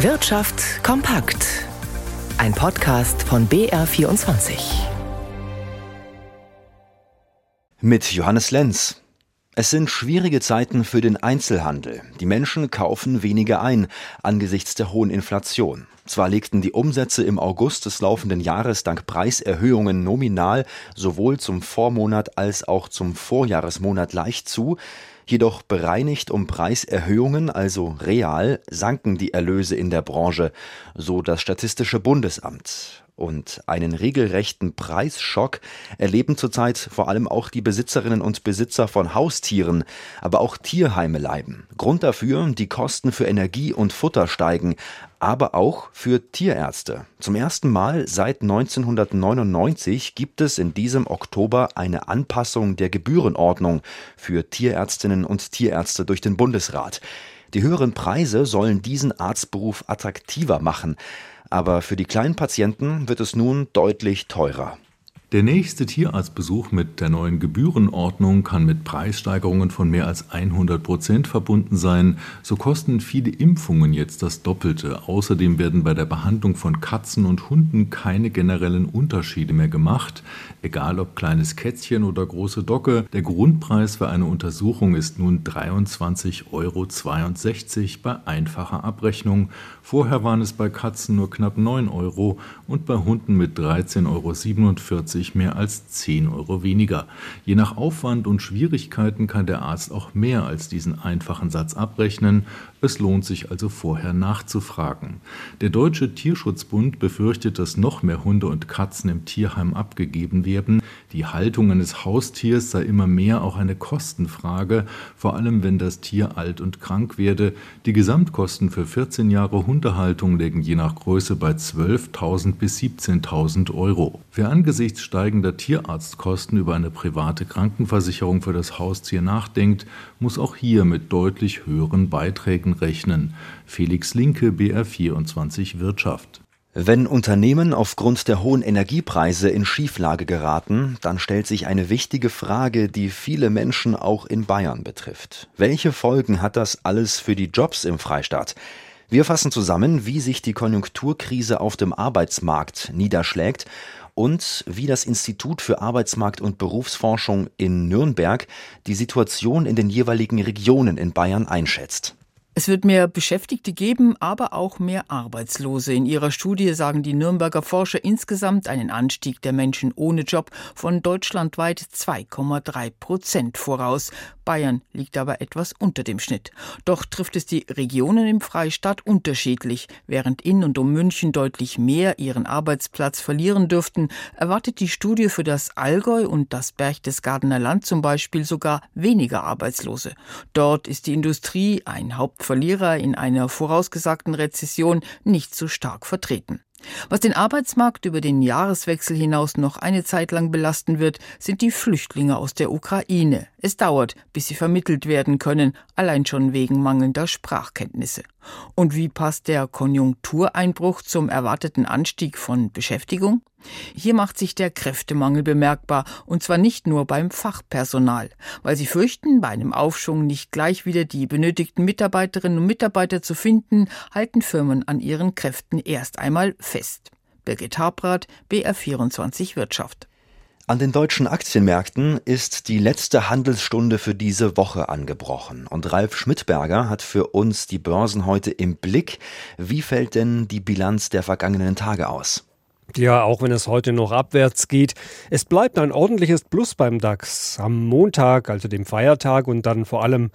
Wirtschaft kompakt. Ein Podcast von BR24. Mit Johannes Lenz. Es sind schwierige Zeiten für den Einzelhandel. Die Menschen kaufen weniger ein angesichts der hohen Inflation. Zwar legten die Umsätze im August des laufenden Jahres dank Preiserhöhungen nominal sowohl zum Vormonat als auch zum Vorjahresmonat leicht zu, Jedoch bereinigt um Preiserhöhungen, also real, sanken die Erlöse in der Branche, so das Statistische Bundesamt. Und einen regelrechten Preisschock erleben zurzeit vor allem auch die Besitzerinnen und Besitzer von Haustieren, aber auch Tierheime leiden. Grund dafür, die Kosten für Energie und Futter steigen, aber auch für Tierärzte. Zum ersten Mal seit 1999 gibt es in diesem Oktober eine Anpassung der Gebührenordnung für Tierärztinnen und Tierärzte durch den Bundesrat. Die höheren Preise sollen diesen Arztberuf attraktiver machen. Aber für die kleinen Patienten wird es nun deutlich teurer. Der nächste Tierarztbesuch mit der neuen Gebührenordnung kann mit Preissteigerungen von mehr als 100 Prozent verbunden sein. So kosten viele Impfungen jetzt das Doppelte. Außerdem werden bei der Behandlung von Katzen und Hunden keine generellen Unterschiede mehr gemacht. Egal ob kleines Kätzchen oder große Docke, der Grundpreis für eine Untersuchung ist nun 23,62 Euro bei einfacher Abrechnung. Vorher waren es bei Katzen nur knapp 9 Euro und bei Hunden mit 13,47 Euro plötzlich mehr als 10 Euro weniger. Je nach Aufwand und Schwierigkeiten kann der Arzt auch mehr als diesen einfachen Satz abrechnen. Es lohnt sich also vorher nachzufragen. Der Deutsche Tierschutzbund befürchtet, dass noch mehr Hunde und Katzen im Tierheim abgegeben werden. Die Haltung eines Haustiers sei immer mehr auch eine Kostenfrage, vor allem wenn das Tier alt und krank werde. Die Gesamtkosten für 14 Jahre Hundehaltung liegen je nach Größe bei 12.000 bis 17.000 Euro. Wer angesichts steigender Tierarztkosten über eine private Krankenversicherung für das Haustier nachdenkt, muss auch hier mit deutlich höheren Beiträgen rechnen. Felix Linke, BR24 Wirtschaft. Wenn Unternehmen aufgrund der hohen Energiepreise in Schieflage geraten, dann stellt sich eine wichtige Frage, die viele Menschen auch in Bayern betrifft. Welche Folgen hat das alles für die Jobs im Freistaat? Wir fassen zusammen, wie sich die Konjunkturkrise auf dem Arbeitsmarkt niederschlägt und wie das Institut für Arbeitsmarkt und Berufsforschung in Nürnberg die Situation in den jeweiligen Regionen in Bayern einschätzt. Es wird mehr Beschäftigte geben, aber auch mehr Arbeitslose. In ihrer Studie sagen die Nürnberger Forscher insgesamt einen Anstieg der Menschen ohne Job von deutschlandweit 2,3 Prozent voraus. Bayern liegt aber etwas unter dem Schnitt. Doch trifft es die Regionen im Freistaat unterschiedlich. Während in und um München deutlich mehr ihren Arbeitsplatz verlieren dürften, erwartet die Studie für das Allgäu und das Berchtesgadener Land zum Beispiel sogar weniger Arbeitslose. Dort ist die Industrie ein Hauptverlierer in einer vorausgesagten Rezession nicht so stark vertreten. Was den Arbeitsmarkt über den Jahreswechsel hinaus noch eine Zeit lang belasten wird, sind die Flüchtlinge aus der Ukraine. Es dauert, bis sie vermittelt werden können, allein schon wegen mangelnder Sprachkenntnisse. Und wie passt der Konjunktureinbruch zum erwarteten Anstieg von Beschäftigung? Hier macht sich der Kräftemangel bemerkbar, und zwar nicht nur beim Fachpersonal, weil sie fürchten, bei einem Aufschwung nicht gleich wieder die benötigten Mitarbeiterinnen und Mitarbeiter zu finden, halten Firmen an ihren Kräften erst einmal fest. Birgit Habrath, BR24 Wirtschaft. An den deutschen Aktienmärkten ist die letzte Handelsstunde für diese Woche angebrochen. Und Ralf Schmidberger hat für uns die Börsen heute im Blick. Wie fällt denn die Bilanz der vergangenen Tage aus? Ja, auch wenn es heute noch abwärts geht, es bleibt ein ordentliches Plus beim DAX. Am Montag, also dem Feiertag und dann vor allem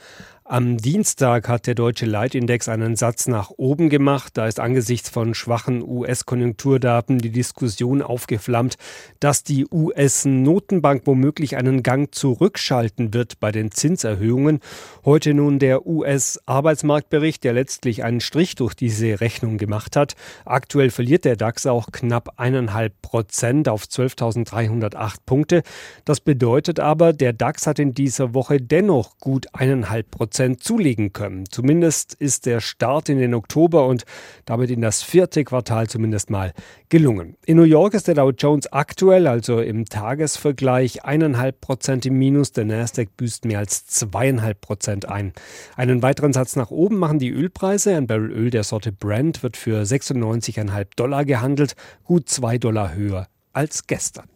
am Dienstag hat der deutsche Leitindex einen Satz nach oben gemacht. Da ist angesichts von schwachen US-Konjunkturdaten die Diskussion aufgeflammt, dass die US-Notenbank womöglich einen Gang zurückschalten wird bei den Zinserhöhungen. Heute nun der US-Arbeitsmarktbericht, der letztlich einen Strich durch diese Rechnung gemacht hat. Aktuell verliert der DAX auch knapp eineinhalb Prozent auf 12.308 Punkte. Das bedeutet aber, der DAX hat in dieser Woche dennoch gut eineinhalb Prozent Prozent zulegen können. Zumindest ist der Start in den Oktober und damit in das vierte Quartal zumindest mal gelungen. In New York ist der Dow Jones aktuell, also im Tagesvergleich, eineinhalb Prozent im Minus. Der Nasdaq büßt mehr als zweieinhalb Prozent ein. Einen weiteren Satz nach oben machen die Ölpreise. Ein Barrel Öl der Sorte Brent wird für 96,5 Dollar gehandelt, gut zwei Dollar höher als gestern.